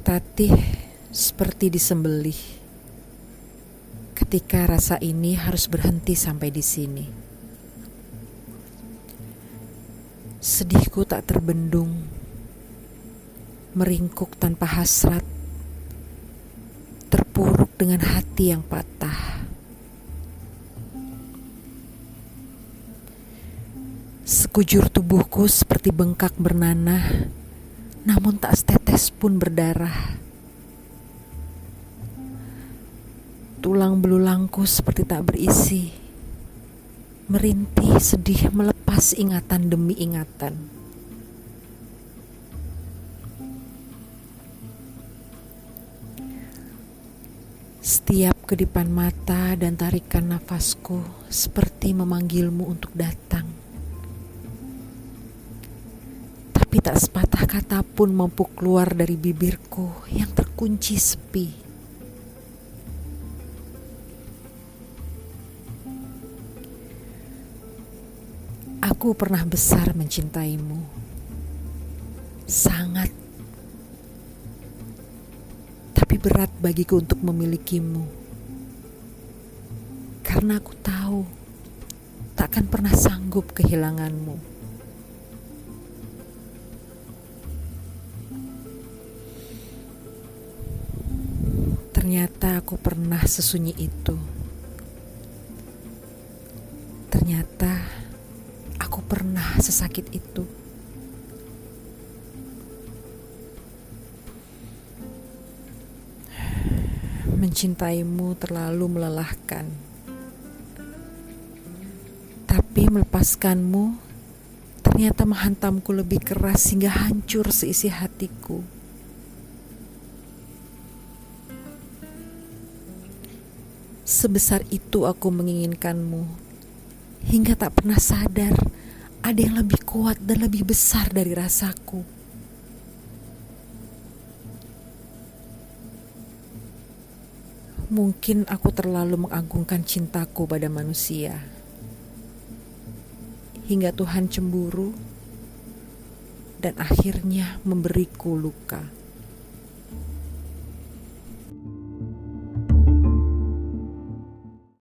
Tertatih seperti disembelih. Ketika rasa ini harus berhenti sampai di sini. Sedihku tak terbendung, meringkuk tanpa hasrat, terpuruk dengan hati yang patah. Sekujur tubuhku seperti bengkak bernanah namun tak setetes pun berdarah. Tulang belulangku seperti tak berisi, merintih sedih melepas ingatan demi ingatan. Setiap kedipan mata dan tarikan nafasku seperti memanggilmu untuk datang. Tak sepatah kata pun mampu keluar dari bibirku yang terkunci sepi. Aku pernah besar mencintaimu, sangat, tapi berat bagiku untuk memilikimu, karena aku tahu takkan pernah sanggup kehilanganmu. Ternyata aku pernah sesunyi itu. Ternyata aku pernah sesakit itu. Mencintaimu terlalu melelahkan. Tapi melepaskanmu ternyata menghantamku lebih keras hingga hancur seisi hatiku. Sebesar itu aku menginginkanmu, hingga tak pernah sadar ada yang lebih kuat dan lebih besar dari rasaku. Mungkin aku terlalu mengagungkan cintaku pada manusia, hingga Tuhan cemburu dan akhirnya memberiku luka.